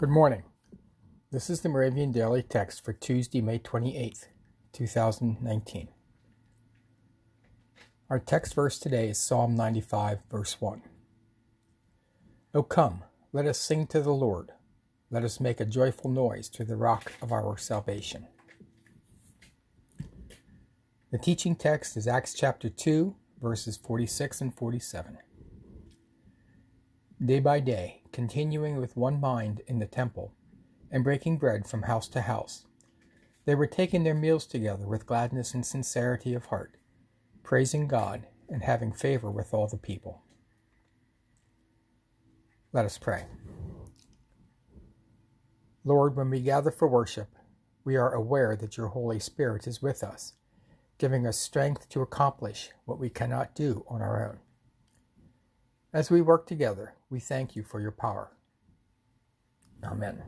Good morning. This is the Moravian Daily Text for Tuesday, May 28th, 2019. Our text verse today is Psalm 95, verse 1. O come, let us sing to the Lord. Let us make a joyful noise to the rock of our salvation. The teaching text is Acts chapter 2, verses 46 and 47. Day by day, continuing with one mind in the temple, and breaking bread from house to house. They were taking their meals together with gladness and sincerity of heart, praising God and having favor with all the people. Let us pray. Lord, when we gather for worship, we are aware that your Holy Spirit is with us, giving us strength to accomplish what we cannot do on our own. As we work together, we thank you for your power. Amen.